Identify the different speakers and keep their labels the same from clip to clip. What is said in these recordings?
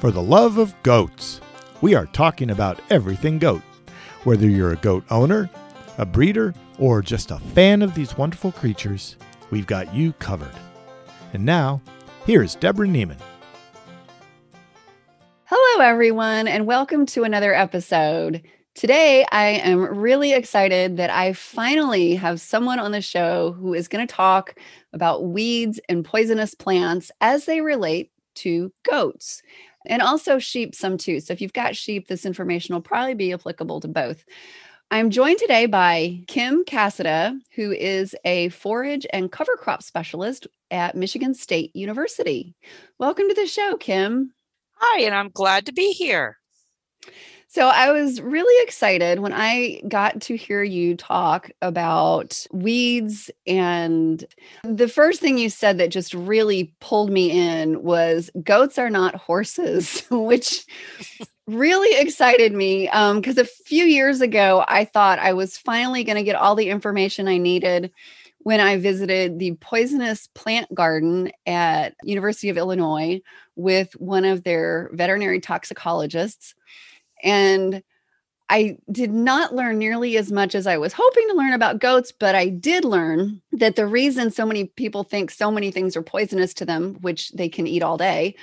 Speaker 1: for the love of goats. We are talking about everything goat. Whether you're a goat owner, a breeder, or just a fan of these wonderful creatures, we've got you covered. And now, here's Deborah Niemann.
Speaker 2: Hello, everyone, and welcome to another episode. Today, I am really excited that I finally have someone on the show who is going to talk about weeds and poisonous plants as they relate to goats and also sheep some too. So if you've got sheep, this information will probably be applicable to both. I'm joined today by Kim Cassida, who is a forage and cover crop specialist at Michigan State University. Welcome to the show, Kim.
Speaker 3: Hi, and I'm glad to be here.
Speaker 2: So I was really excited when I got to hear you talk about weeds. And the first thing you said that just really pulled me in was goats are not horses, which really excited me. Because um, a few years ago, I thought I was finally going to get all the information I needed when I visited the poisonous plant garden at University of Illinois with one of their veterinary toxicologists and I did not learn nearly as much as I was hoping to learn about goats, but I did learn that the reason so many people think so many things are poisonous to them, which they can eat all day,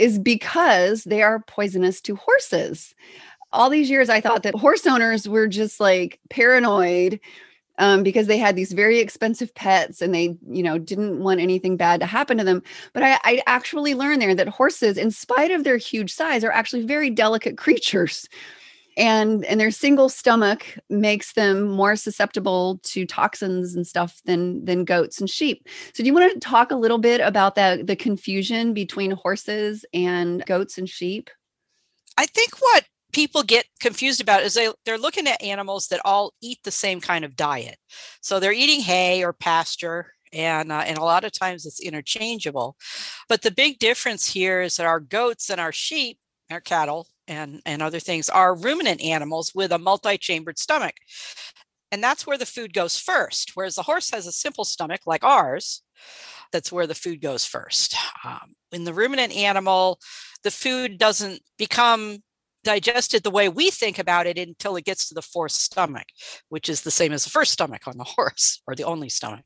Speaker 2: is because they are poisonous to horses. All these years, I thought that horse owners were just like paranoid um, because they had these very expensive pets and they, you know, didn't want anything bad to happen to them. But I, I actually learned there that horses, in spite of their huge size, are actually very delicate creatures. And and their single stomach makes them more susceptible to toxins and stuff than than goats and sheep. So do you want to talk a little bit about that the confusion between horses and goats and sheep?
Speaker 3: I think what people get confused about is they they're looking at animals that all eat the same kind of diet. So they're eating hay or pasture and uh, and a lot of times it's interchangeable. But the big difference here is that our goats and our sheep, our cattle and and other things are ruminant animals with a multi-chambered stomach. And that's where the food goes first. Whereas the horse has a simple stomach like ours, that's where the food goes first. Um, in the ruminant animal, the food doesn't become digested the way we think about it until it gets to the fourth stomach, which is the same as the first stomach on the horse or the only stomach.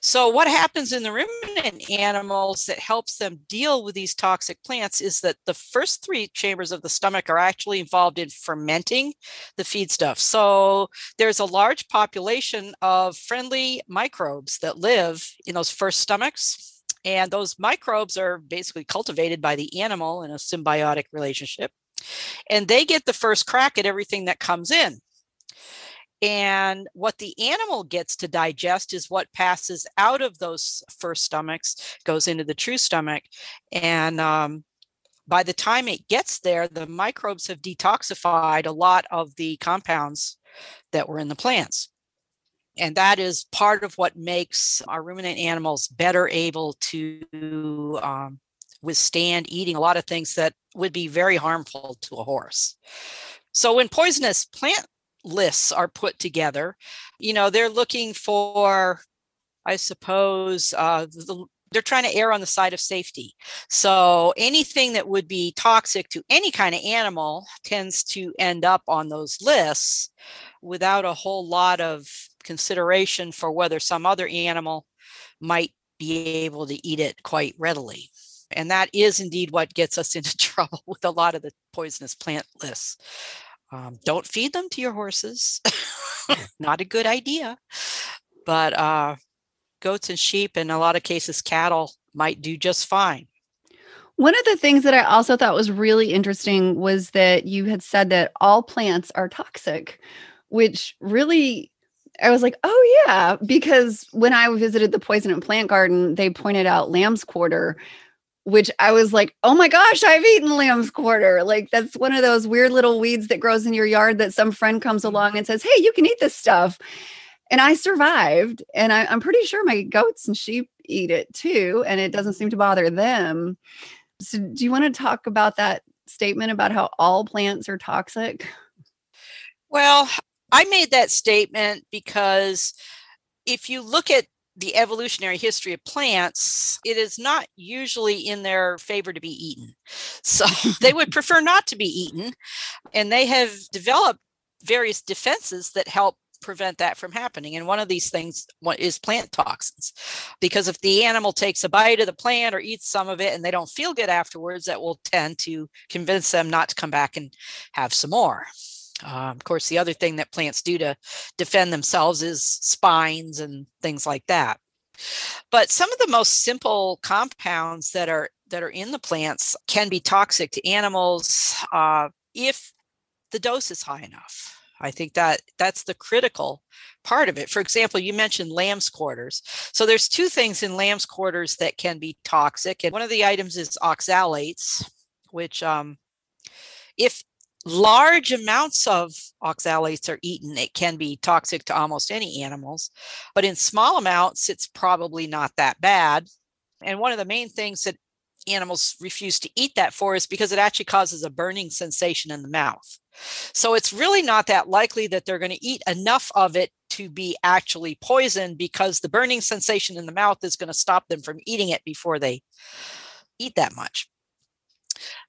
Speaker 3: So, what happens in the ruminant animals that helps them deal with these toxic plants is that the first three chambers of the stomach are actually involved in fermenting the feedstuff. So, there's a large population of friendly microbes that live in those first stomachs. And those microbes are basically cultivated by the animal in a symbiotic relationship and they get the first crack at everything that comes in. And what the animal gets to digest is what passes out of those first stomachs, goes into the true stomach. And um, by the time it gets there, the microbes have detoxified a lot of the compounds that were in the plants. And that is part of what makes our ruminant animals better able to um, withstand eating a lot of things that would be very harmful to a horse. So when poisonous plant lists are put together, you know, they're looking for, I suppose, uh, the, they're trying to err on the side of safety. So anything that would be toxic to any kind of animal tends to end up on those lists without a whole lot of consideration for whether some other animal might be able to eat it quite readily. And that is indeed what gets us into trouble with a lot of the poisonous plant lists. Um, don't feed them to your horses. Not a good idea. But uh, goats and sheep, in a lot of cases, cattle might do just fine.
Speaker 2: One of the things that I also thought was really interesting was that you had said that all plants are toxic, which really I was like, oh yeah, because when I visited the poison and plant garden, they pointed out lamb's quarter, which I was like, oh my gosh, I've eaten lamb's quarter. Like that's one of those weird little weeds that grows in your yard that some friend comes mm-hmm. along and says, hey, you can eat this stuff. And I survived. And I, am pretty sure my goats and sheep eat it too. And it doesn't seem to bother them. So, do you want to talk about that statement about how all plants are toxic?
Speaker 3: Well, I made that statement because if you look at the evolutionary history of plants, it is not usually in their favor to be eaten. So they would prefer not to be eaten. And they have developed various defenses that help prevent that from happening. And one of these things is plant toxins. Because if the animal takes a bite of the plant or eats some of it and they don't feel good afterwards, that will tend to convince them not to come back and have some more. Uh, of course, the other thing that plants do to defend themselves is spines and things like that. But some of the most simple compounds that are that are in the plants can be toxic to animals uh, if the dose is high enough. I think that that's the critical part of it. For example, you mentioned lamb's quarters. So there's two things in lamb's quarters that can be toxic, and one of the items is oxalates, which um, if large amounts of oxalates are eaten, it can be toxic to almost any animals. But in small amounts, it's probably not that bad. And one of the main things that animals refuse to eat that for is because it actually causes a burning sensation in the mouth. So it's really not that likely that they're going to eat enough of it to be actually poisoned because the burning sensation in the mouth is going to stop them from eating it before they eat that much.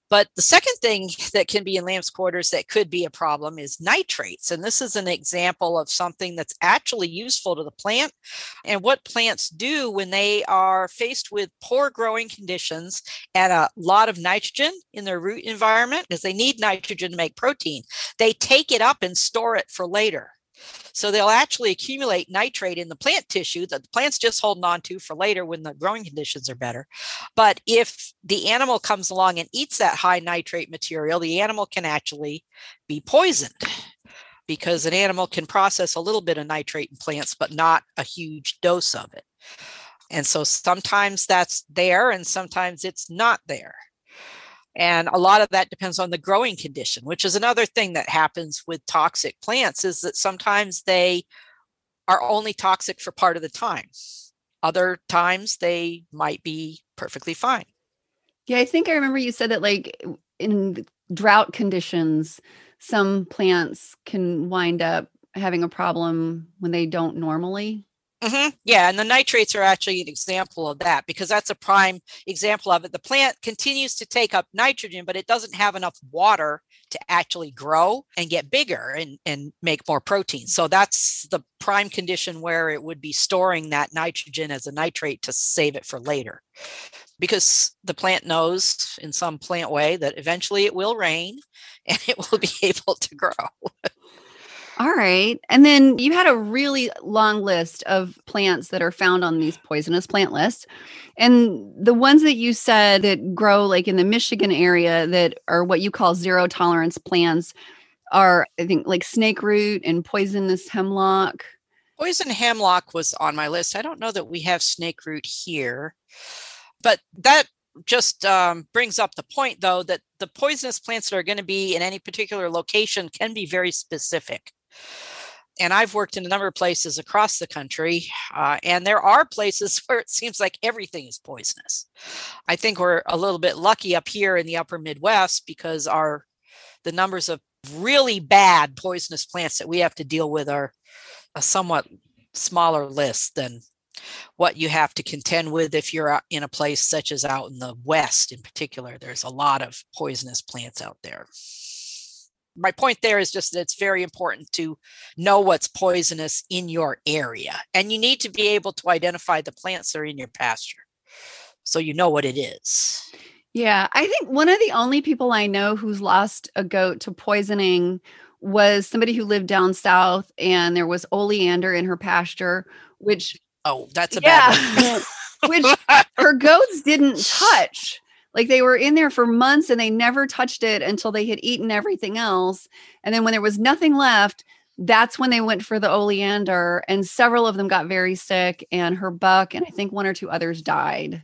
Speaker 3: But the second thing that can be in lamb's quarters that could be a problem is nitrates. And this is an example of something that's actually useful to the plant. And what plants do when they are faced with poor growing conditions and a lot of nitrogen in their root environment, because they need nitrogen to make protein, they take it up and store it for later. So they'll actually accumulate nitrate in the plant tissue that the plant's just holding on to for later when the growing conditions are better. But if the animal comes along and eats that high nitrate material, the animal can actually be poisoned because an animal can process a little bit of nitrate in plants, but not a huge dose of it. And so sometimes that's there and sometimes it's not there. And a lot of that depends on the growing condition, which is another thing that happens with toxic plants is that sometimes they are only toxic for part of the time. Other times they might be perfectly fine.
Speaker 2: Yeah, I think I remember you said that like in drought conditions, some plants can wind up having a problem when they don't normally.
Speaker 3: Mm-hmm. Yeah, and the nitrates are actually an example of that because that's a prime example of it. The plant continues to take up nitrogen, but it doesn't have enough water to actually grow and get bigger and, and make more protein. So that's the prime condition where it would be storing that nitrogen as a nitrate to save it for later. Because the plant knows in some plant way that eventually it will rain and it will be able to grow.
Speaker 2: All right. And then you had a really long list of plants that are found on these poisonous plant lists. And the ones that you said that grow like in the Michigan area that are what you call zero tolerance plants are, I think, like snake root and poisonous hemlock.
Speaker 3: Poison hemlock was on my list. I don't know that we have snake root here, but that just um, brings up the point, though, that the poisonous plants that are going to be in any particular location can be very specific and I've worked in a number of places across the country, uh, and there are places where it seems like everything is poisonous. I think we're a little bit lucky up here in the upper Midwest because our the numbers of really bad poisonous plants that we have to deal with are a somewhat smaller list than what you have to contend with if you're in a place such as out in the West, in particular. There's a lot of poisonous plants out there my point there is just that it's very important to know what's poisonous in your area and you need to be able to identify the plants that are in your pasture so you know what it is.
Speaker 2: Yeah i think one of the only people i know who's lost a goat to poisoning was somebody who lived down south and there was oleander in her pasture which
Speaker 3: oh that's a yeah
Speaker 2: which her goats didn't touch like they were in there for months and they never touched it until they had eaten everything else. And then when there was nothing left, that's when they went for the oleander and several of them got very sick and her buck and I think one or two others died.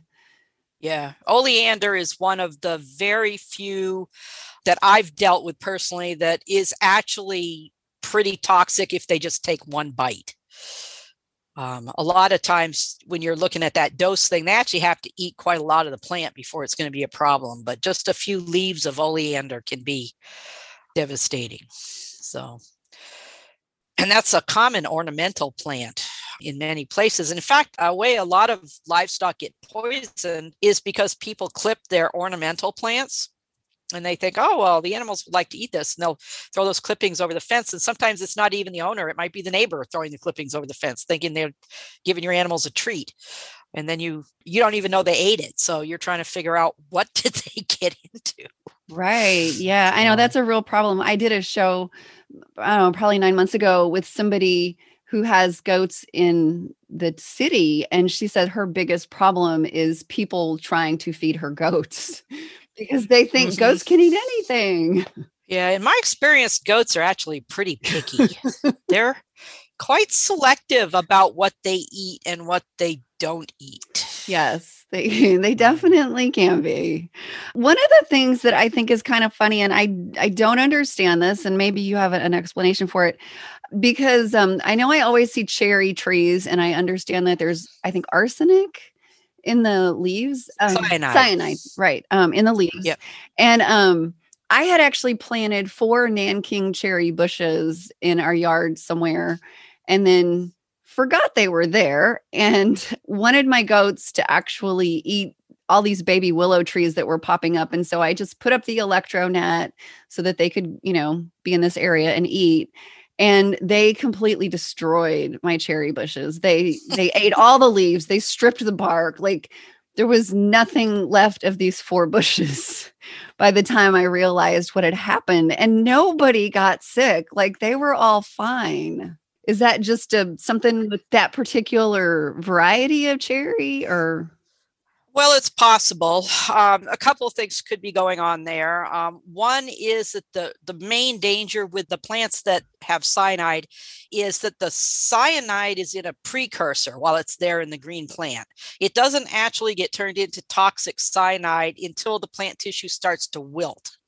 Speaker 3: Yeah. Oleander is one of the very few that I've dealt with personally that is actually pretty toxic if they just take one bite. Um, a lot of times when you're looking at that dose thing, they actually have to eat quite a lot of the plant before it's going to be a problem. But just a few leaves of oleander can be devastating. So, and that's a common ornamental plant. in many places. In fact, a way a lot of livestock get poisoned is because people clip their ornamental plants and they think, oh, well, the animals would like to eat this. And they'll throw those clippings over the fence. And sometimes it's not even the owner, it might be the neighbor throwing the clippings over the fence, thinking they're giving your animals a treat. And then you you don't even know they ate it. So you're trying to figure out what did they get into.
Speaker 2: Right. Yeah. I know that's a real problem. I did a show, I don't know, probably nine months ago with somebody who has goats in the city. And she said her biggest problem is people trying to feed her goats because they think mm-hmm. goats can eat anything.
Speaker 3: Yeah, in my experience, goats are actually pretty picky. They're quite selective about what they eat and what they don't eat.
Speaker 2: Yes, they they mm. definitely can be. One of the things that I think is kind of funny, and I I don't understand this, and maybe you have an explanation for it, because um, I know I always see cherry trees, and I understand that there's I think arsenic in the leaves
Speaker 3: um, cyanide.
Speaker 2: cyanide right um in the leaves
Speaker 3: yep.
Speaker 2: and um i had actually planted four nanking cherry bushes in our yard somewhere and then forgot they were there and wanted my goats to actually eat all these baby willow trees that were popping up and so i just put up the electro net so that they could you know be in this area and eat and they completely destroyed my cherry bushes. They they ate all the leaves, they stripped the bark. Like there was nothing left of these four bushes by the time I realized what had happened and nobody got sick. Like they were all fine. Is that just a something with that particular variety of cherry or
Speaker 3: well, it's possible. Um, a couple of things could be going on there. Um, one is that the, the main danger with the plants that have cyanide is that the cyanide is in a precursor while it's there in the green plant. It doesn't actually get turned into toxic cyanide until the plant tissue starts to wilt.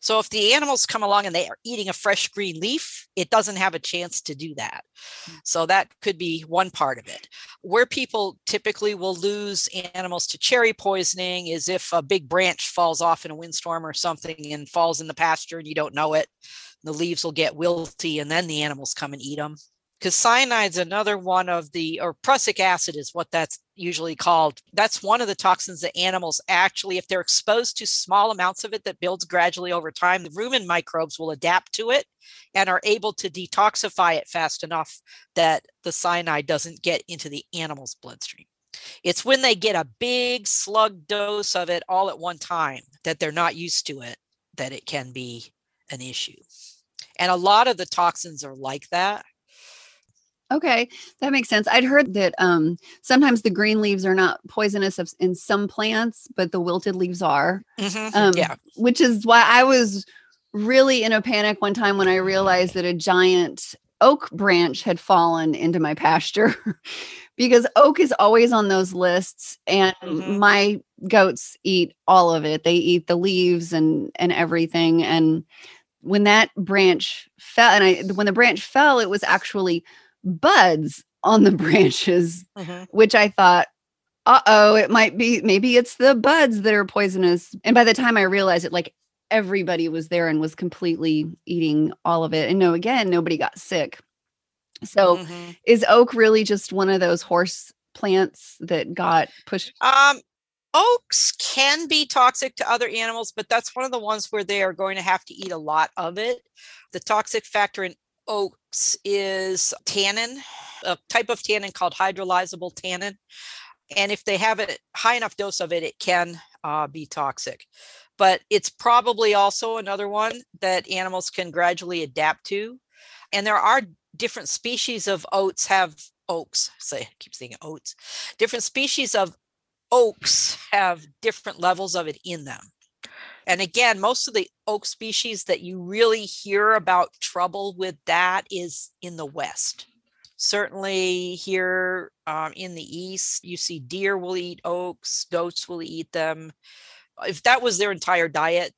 Speaker 3: So if the animals come along and they are eating a fresh green leaf, it doesn't have a chance to do that. Hmm. So that could be one part of it. Where people typically will lose animals to cherry poisoning is if a big branch falls off in a windstorm or something and falls in the pasture and you don't know it. The leaves will get wilty and then the animals come and eat them because cyanide's another one of the or prussic acid is what that's usually called. That's one of the toxins that animals actually if they're exposed to small amounts of it that builds gradually over time the rumen microbes will adapt to it and are able to detoxify it fast enough that the cyanide doesn't get into the animal's bloodstream. It's when they get a big slug dose of it all at one time that they're not used to it that it can be an issue. And a lot of the toxins are like that
Speaker 2: Okay, that makes sense. I'd heard that um, sometimes the green leaves are not poisonous in some plants, but the wilted leaves are.
Speaker 3: Mm-hmm. Um, yeah.
Speaker 2: Which is why I was really in a panic one time when I realized that a giant oak branch had fallen into my pasture because oak is always on those lists and mm-hmm. my goats eat all of it. They eat the leaves and and everything and when that branch fell and I when the branch fell it was actually buds on the branches, mm-hmm. which I thought, uh oh, it might be, maybe it's the buds that are poisonous. And by the time I realized it, like everybody was there and was completely eating all of it. And no, again, nobody got sick. So mm-hmm. is oak really just one of those horse plants that got pushed?
Speaker 3: Um, oaks can be toxic to other animals, but that's one of the ones where they are going to have to eat a lot of it. The toxic factor in oaks is tannin, a type of tannin called hydrolyzable tannin. And if they have a high enough dose of it, it can uh, be toxic. But it's probably also another one that animals can gradually adapt to. And there are different species of oats have oaks. Say, keep saying oats. Different species of oaks have different levels of it in them. And again, most of the oak species that you really hear about trouble with that is in the West. Certainly here um, in the East, you see deer will eat oaks, goats will eat them. If that was their entire diet,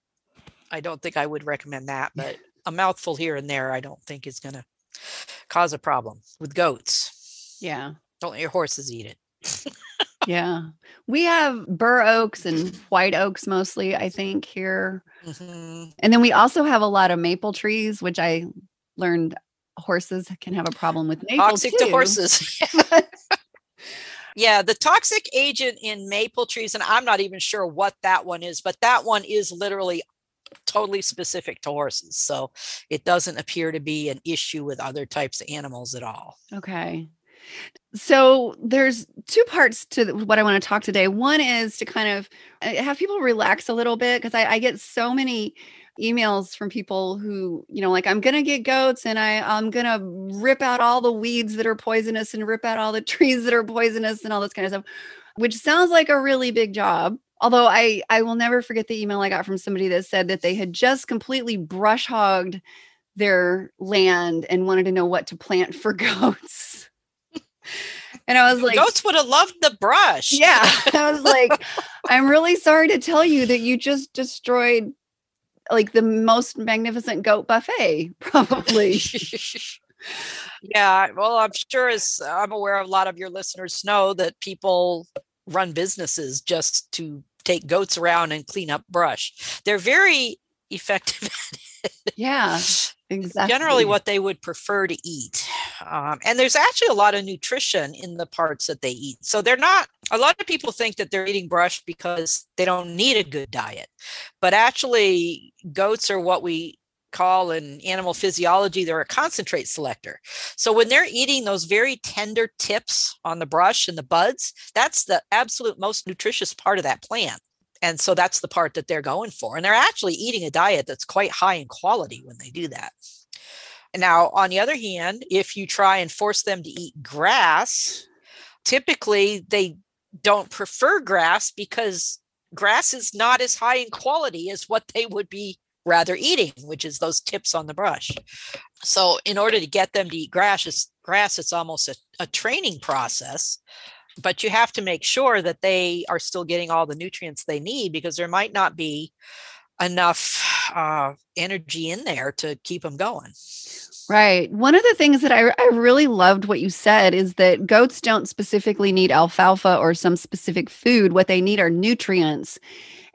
Speaker 3: I don't think I would recommend that. But a mouthful here and there, I don't think is going to cause a problem with goats.
Speaker 2: Yeah.
Speaker 3: Don't let your horses eat it.
Speaker 2: yeah. We have bur oaks and white oaks mostly, I think, here. Mm-hmm. And then we also have a lot of maple trees, which I learned horses can have a problem with maple
Speaker 3: Toxic
Speaker 2: too.
Speaker 3: to horses. yeah, the toxic agent in maple trees, and I'm not even sure what that one is, but that one is literally totally specific to horses. So it doesn't appear to be an issue with other types of animals at all.
Speaker 2: Okay. So there's two parts to what I want to talk today. One is to kind of uh, have people relax a little bit because I, I get so many emails from people who, you know, like I'm gonna get goats and I I'm gonna rip out all the weeds that are poisonous and rip out all the trees that are poisonous and all this kind of stuff, which sounds like a really big job. Although I I will never forget the email I got from somebody that said that they had just completely brush hogged their land and wanted to know what to plant for goats. And I was like,
Speaker 3: Goats would have loved the brush.
Speaker 2: yeah. I was like, I'm really sorry to tell you that you just destroyed like the most magnificent goat buffet, probably.
Speaker 3: yeah. Well, I'm sure as I'm aware a lot of your listeners know that people run businesses just to take goats around and clean up brush. They're very effective
Speaker 2: yeah, exactly.
Speaker 3: generally what they would prefer to eat. Um, and there's actually a lot of nutrition in the parts that they eat. So they're not, a lot of people think that they're eating brush because they don't need a good diet. But actually, goats are what we call in animal physiology, they're a concentrate selector. So when they're eating those very tender tips on the brush and the buds, that's the absolute most nutritious part of that plant and so that's the part that they're going for and they're actually eating a diet that's quite high in quality when they do that. Now on the other hand if you try and force them to eat grass typically they don't prefer grass because grass is not as high in quality as what they would be rather eating which is those tips on the brush. So in order to get them to eat grass it's, grass it's almost a, a training process but you have to make sure that they are still getting all the nutrients they need because there might not be enough uh, energy in there to keep them going.
Speaker 2: Right. One of the things that I, I really loved what you said is that goats don't specifically need alfalfa or some specific food. What they need are nutrients.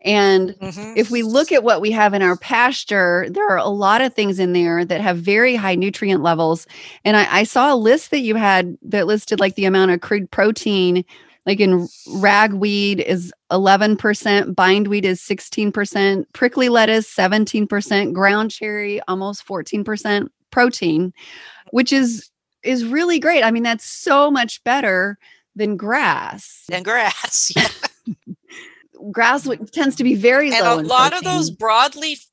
Speaker 2: And
Speaker 3: Mhm.
Speaker 2: if we look at what we have in our pasture, there are a lot of things in there that have very high nutrient levels. And I, I saw a list that you had that listed like the amount of crude protein, like in ragweed is 11%, bindweed is 16%, prickly lettuce 17%, ground cherry almost 14% protein, which is is really great. I mean, that's so much better than grass.
Speaker 3: Than grass. yeah.
Speaker 2: Grass tends to be very
Speaker 3: and
Speaker 2: low
Speaker 3: a lot of those
Speaker 2: protein.
Speaker 3: broadleaf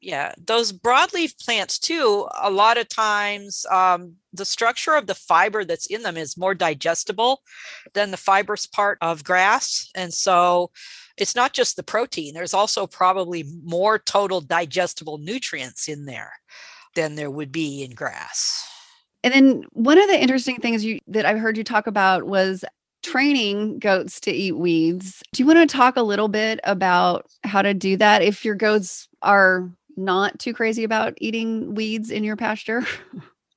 Speaker 3: yeah those broadleaf plants too a lot of times um, the structure of the fiber that's in them is more digestible than the fibrous part of grass and so it's not just the protein there's also probably more total digestible nutrients in there than there would be in grass
Speaker 2: And then one of the interesting things you that I've heard you talk about was training goats to eat weeds. Do you want to talk a little bit about how to do that if your goats are not too crazy about eating weeds in your pasture?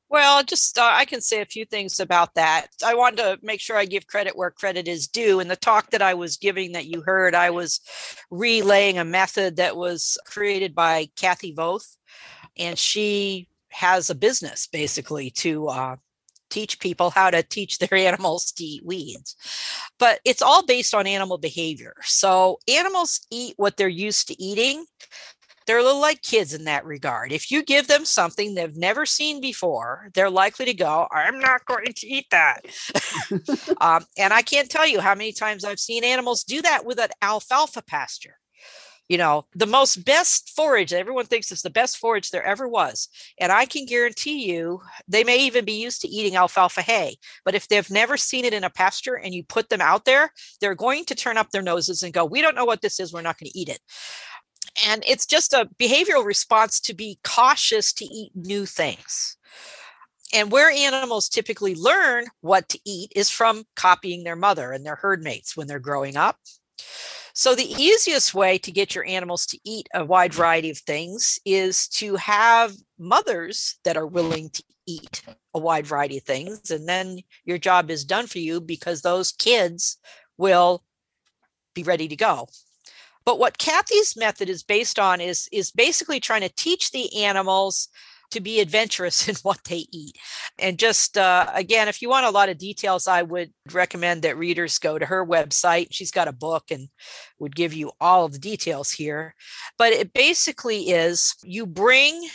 Speaker 3: Well, just uh, I can say a few things about that. I wanted to make sure I give credit where credit is due. In the talk that I was giving that you heard, I was relaying a method that was created by Kathy Voth, and she has a business basically to uh, teach people how to teach their animals to eat weeds. But it's all based on animal behavior. So animals eat what they're used to eating they're a little like kids in that regard. If you give them something they've never seen before, they're likely to go, I'm not going to eat that. um, and I can't tell you how many times I've seen animals do that with an alfalfa pasture. You know, the most best forage, everyone thinks is the best forage there ever was. And I can guarantee you, they may even be used to eating alfalfa hay. But if they've never seen it in a pasture and you put them out there, they're going to turn up their noses and go, We don't know what this is. We're not going to eat it and it's just a behavioral response to be cautious to eat new things. And where animals typically learn what to eat is from copying their mother and their herd mates when they're growing up. So, the easiest way to get your animals to eat a wide variety of things is to have mothers that are willing to eat a wide variety of things. And then your job is done for you because those kids will be ready to go. But what Kathy's method is based on is, is basically trying to teach the animals to be adventurous in what they eat. And just uh, again, if you want a lot of details, I would recommend that readers go to her website. She's got a book and would give you all of the details here. But it basically is you bring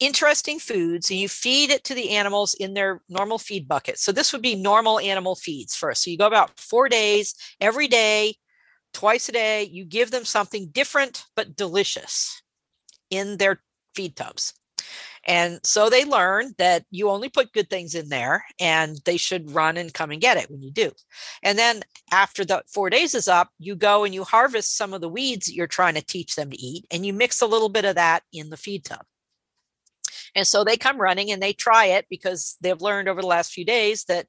Speaker 3: interesting foods and you feed it to the animals in their normal feed bucket. So this would be normal animal feeds first. So you go about four days, every day, twice a day, you give them something different but delicious in their feed tubs. And so they learn that you only put good things in there and they should run and come and get it when you do. And then after the four days is up, you go and you harvest some of the weeds that you're trying to teach them to eat and you mix a little bit of that in the feed tub. And so they come running and they try it because they've learned over the last few days that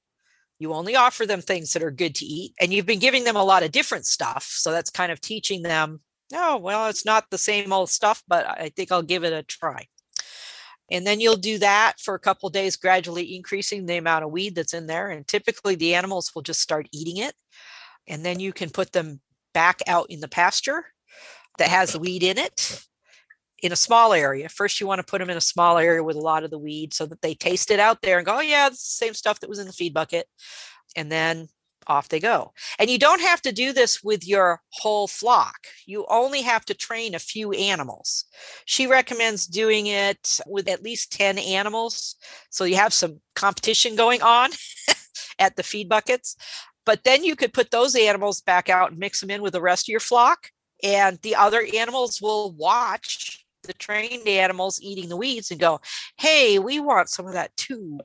Speaker 3: you only offer them things that are good to eat. And you've been giving them a lot of different stuff. So that's kind of teaching them, oh, well, it's not the same old stuff, but I think I'll give it a try. And then you'll do that for a couple days, gradually increasing the amount of weed that's in there. And typically the animals will just start eating it. And then you can put them back out in the pasture that has the weed in it in a small area. First, you want to put them in a small area with a lot of the weed so that they taste it out there and go, oh, yeah, it's the same stuff that was in the feed bucket. And then off they go. And you don't have to do this with your whole flock. You only have to train a few animals. She recommends doing it with at least 10 animals. So you have some competition going on at the feed buckets. But then you could put those animals back out and mix them in with the rest of your flock. And the other animals will watch the trained animals eating the weeds and go, "Hey, we want some of that too."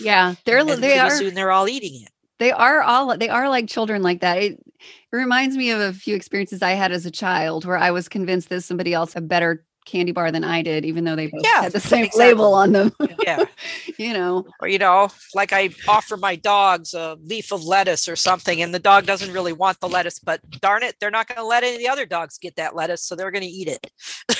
Speaker 2: Yeah, they're they are
Speaker 3: soon they're all eating it.
Speaker 2: They are all they are like children like that. It, it reminds me of a few experiences I had as a child where I was convinced that somebody else had better candy bar than I did, even though they both
Speaker 3: yeah,
Speaker 2: had the same
Speaker 3: exactly.
Speaker 2: label on them.
Speaker 3: yeah.
Speaker 2: you know.
Speaker 3: Or, you know, like I offer my dogs a leaf of lettuce or something, and the dog doesn't really want the lettuce, but darn it, they're not going to let any of the other dogs get that lettuce, so they're going to eat it.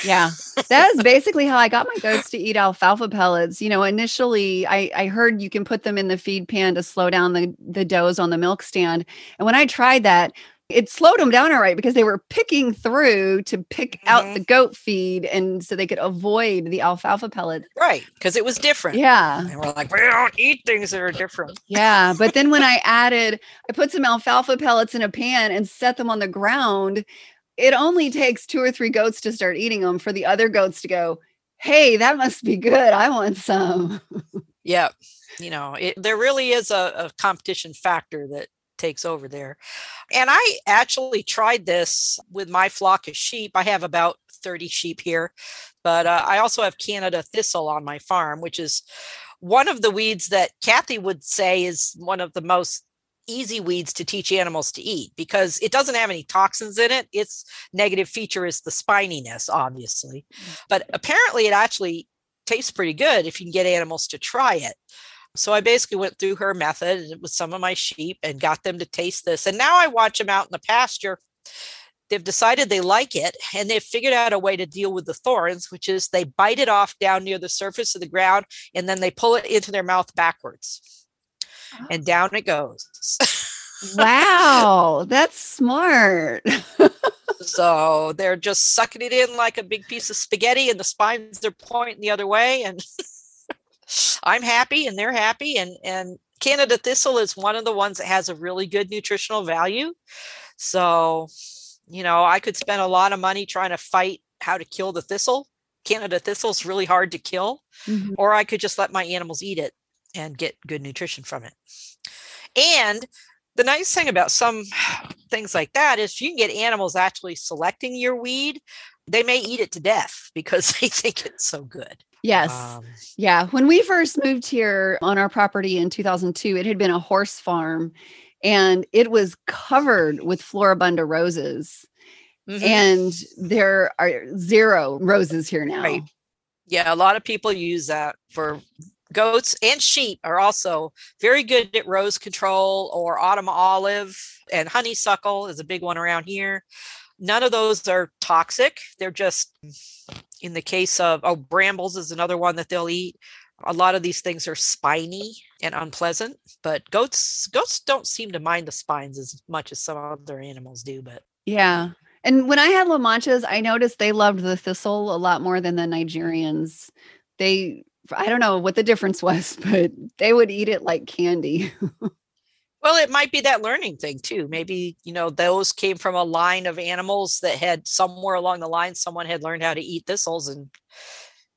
Speaker 2: yeah. That is basically how I got my goats to eat alfalfa pellets. You know, initially I, I heard you can put them in the feed pan to slow down the, the does on the milk stand. And when I tried that, it slowed them down all right because they were picking through to pick mm-hmm. out the goat feed and so they could avoid the alfalfa pellets.
Speaker 3: Right. Because it was different.
Speaker 2: Yeah.
Speaker 3: And we're like, we don't eat things that are different.
Speaker 2: Yeah. But then when I added, I put some alfalfa pellets in a pan and set them on the ground. It only takes two or three goats to start eating them for the other goats to go, hey, that must be good. I want some.
Speaker 3: yeah. You know, it, there really is a, a competition factor that takes over there. And I actually tried this with my flock of sheep. I have about 30 sheep here, but uh, I also have Canada thistle on my farm, which is one of the weeds that Kathy would say is one of the most easy weeds to teach animals to eat because it doesn't have any toxins in it. Its negative feature is the spininess, obviously. Mm. But apparently, it actually tastes pretty good if you can get animals to try it. So I basically went through her method with some of my sheep and got them to taste this. And now I watch them out in the pasture. They've decided they like it and they've figured out a way to deal with the thorns, which is they bite it off down near the surface of the ground and then they pull it into their mouth backwards. Oh. And down it goes.
Speaker 2: wow, that's smart.
Speaker 3: so they're just sucking it in like a big piece of spaghetti and the spines they're pointing the other way and I'm happy and they're happy. And and Canada thistle is one of the ones that has a really good nutritional value. So, you know, I could spend a lot of money trying to fight how to kill the thistle. Canada thistle is really hard to kill, mm-hmm. or I could just let my animals eat it and get good nutrition from it. And the nice thing about some things like that is you can get animals actually selecting your weed. They may eat it to death because they think it's so good.
Speaker 2: Yes. Um, yeah. When we first moved here on our property in 2002, it had been a horse farm and it was covered with floribunda roses. Mm-hmm. And there are zero roses here now. Right.
Speaker 3: Yeah. A lot of people use that for goats and sheep are also very good at rose control or autumn olive and honeysuckle is a big one around here. None of those are toxic. They're just in the case of oh brambles is another one that they'll eat a lot of these things are spiny and unpleasant but goats goats don't seem to mind the spines as much as some other animals do but
Speaker 2: yeah and when i had la manchas i noticed they loved the thistle a lot more than the nigerians they I don't know what the difference was, but they would eat it like candy.
Speaker 3: Well, it might be that learning thing too. Maybe, you know, those came from a line of animals that had somewhere along the line, someone had learned how to eat thistles and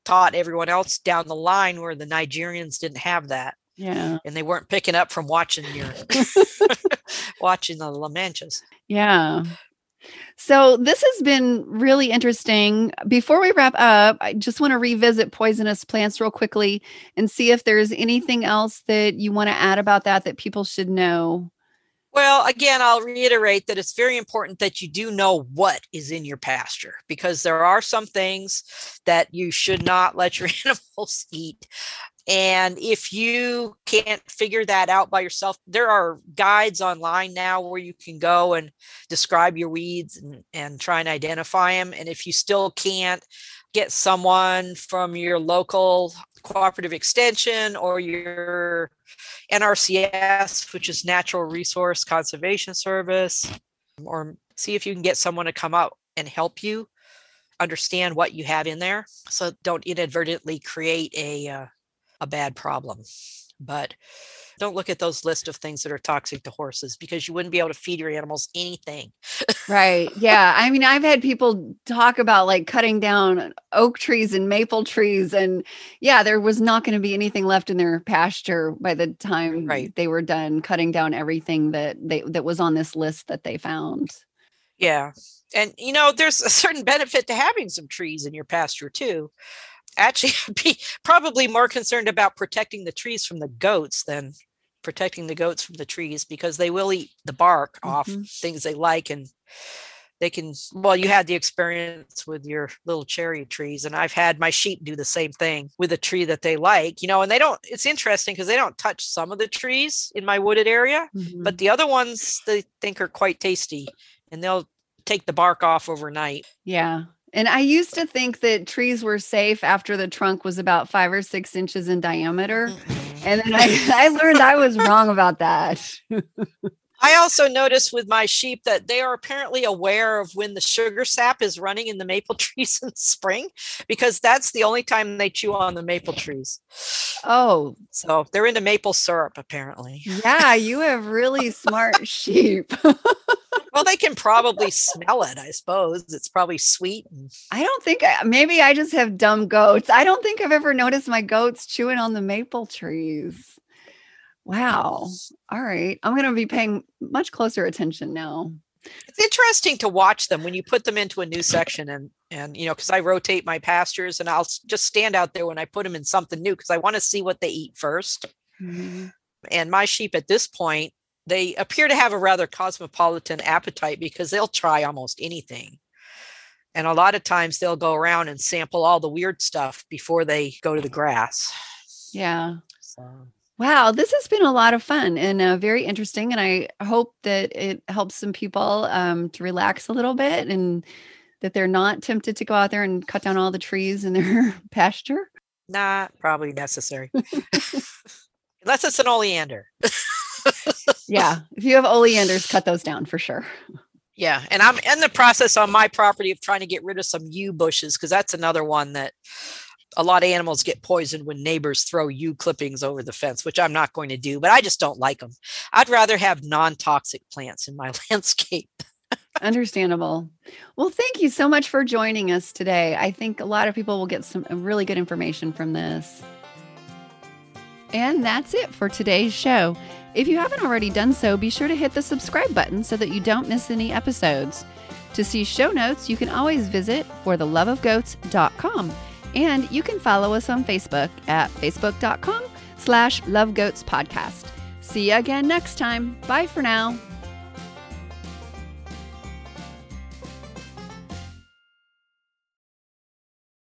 Speaker 3: taught everyone else down the line where the Nigerians didn't have that.
Speaker 2: Yeah.
Speaker 3: And they weren't picking up from watching your watching the La Manchas.
Speaker 2: Yeah. So this has been really interesting. Before we wrap up, I just want to revisit poisonous plants real quickly and see if there's anything else that you want to add about that that people should know.
Speaker 3: Well, again, I'll reiterate that it's very important that you do know what is in your pasture because there are some things that you should not let your animals eat. And if you can't figure that out by yourself, there are guides online now where you can go and describe your weeds and, and try and identify them. And if you still can't, get someone from your local cooperative extension or your NRCS, which is Natural Resource Conservation Service, or see if you can get someone to come out and help you understand what you have in there. So don't inadvertently create a uh, a bad problem. But don't look at those list of things that are toxic to horses because you wouldn't be able to feed your animals anything.
Speaker 2: right. Yeah. I mean, I've had people talk about like cutting down oak trees and maple trees. And yeah, there was not going to be anything left in their pasture by the time
Speaker 3: right.
Speaker 2: they were done cutting down everything that they that was on this list that they found.
Speaker 3: Yeah. And you know, there's a certain benefit to having some trees in your pasture too actually I'd be probably more concerned about protecting the trees from the goats than protecting the goats from the trees because they will eat the bark mm-hmm. off things they like and they can well you had the experience with your little cherry trees and i've had my sheep do the same thing with a tree that they like you know and they don't it's interesting because they don't touch some of the trees in my wooded area mm-hmm. but the other ones they think are quite tasty and they'll take the bark off overnight
Speaker 2: yeah and I used to think that trees were safe after the trunk was about five or six inches in diameter. Mm-hmm. And then I, I learned I was wrong about that.
Speaker 3: I also noticed with my sheep that they are apparently aware of when the sugar sap is running in the maple trees in spring because that's the only time they chew on the maple trees.
Speaker 2: Oh,
Speaker 3: so they're into maple syrup apparently.
Speaker 2: Yeah, you have really smart sheep.
Speaker 3: Well, they can probably smell it, I suppose. It's probably sweet.
Speaker 2: I don't think I, maybe I just have dumb goats. I don't think I've ever noticed my goats chewing on the maple trees. Wow. All right. I'm going to be paying much closer attention now.
Speaker 3: It's interesting to watch them when you put them into a new section and and you know because I rotate my pastures and I'll just stand out there when I put them in something new because I want to see what they eat 1st mm-hmm. And my sheep at this point they appear to have a rather cosmopolitan appetite because they'll try almost anything. And a lot of times they'll go around and sample all the weird stuff before they go to the grass.
Speaker 2: Yeah. So. Wow, this has been a lot of fun and uh, very interesting. And I hope that it helps some people um, to relax a little bit and that they're not tempted to go out there and cut down all the trees in their pasture.
Speaker 3: Not probably necessary. Unless it's an oleander
Speaker 2: yeah. If you have oleanders, cut those down for sure.
Speaker 3: Yeah. And I'm in the process on my property of trying to get rid of some yew bushes because that's another one that a lot of animals get poisoned when neighbors throw yew clippings over the fence, which I'm not going to do, but I just don't like them. I'd rather have non toxic plants in my landscape.
Speaker 2: Understandable. Well, thank you so much for joining us today. I think a lot of people will get some uh, really good information from this. And that's it for today's show. If you haven't already done so, be sure to hit the subscribe button so that you don't miss any episodes. To see show notes, you can always visit fortheloveofgoats.com. And you can follow us on Facebook at facebook.com slash lovegoatspodcast. See you again next time. Bye for now.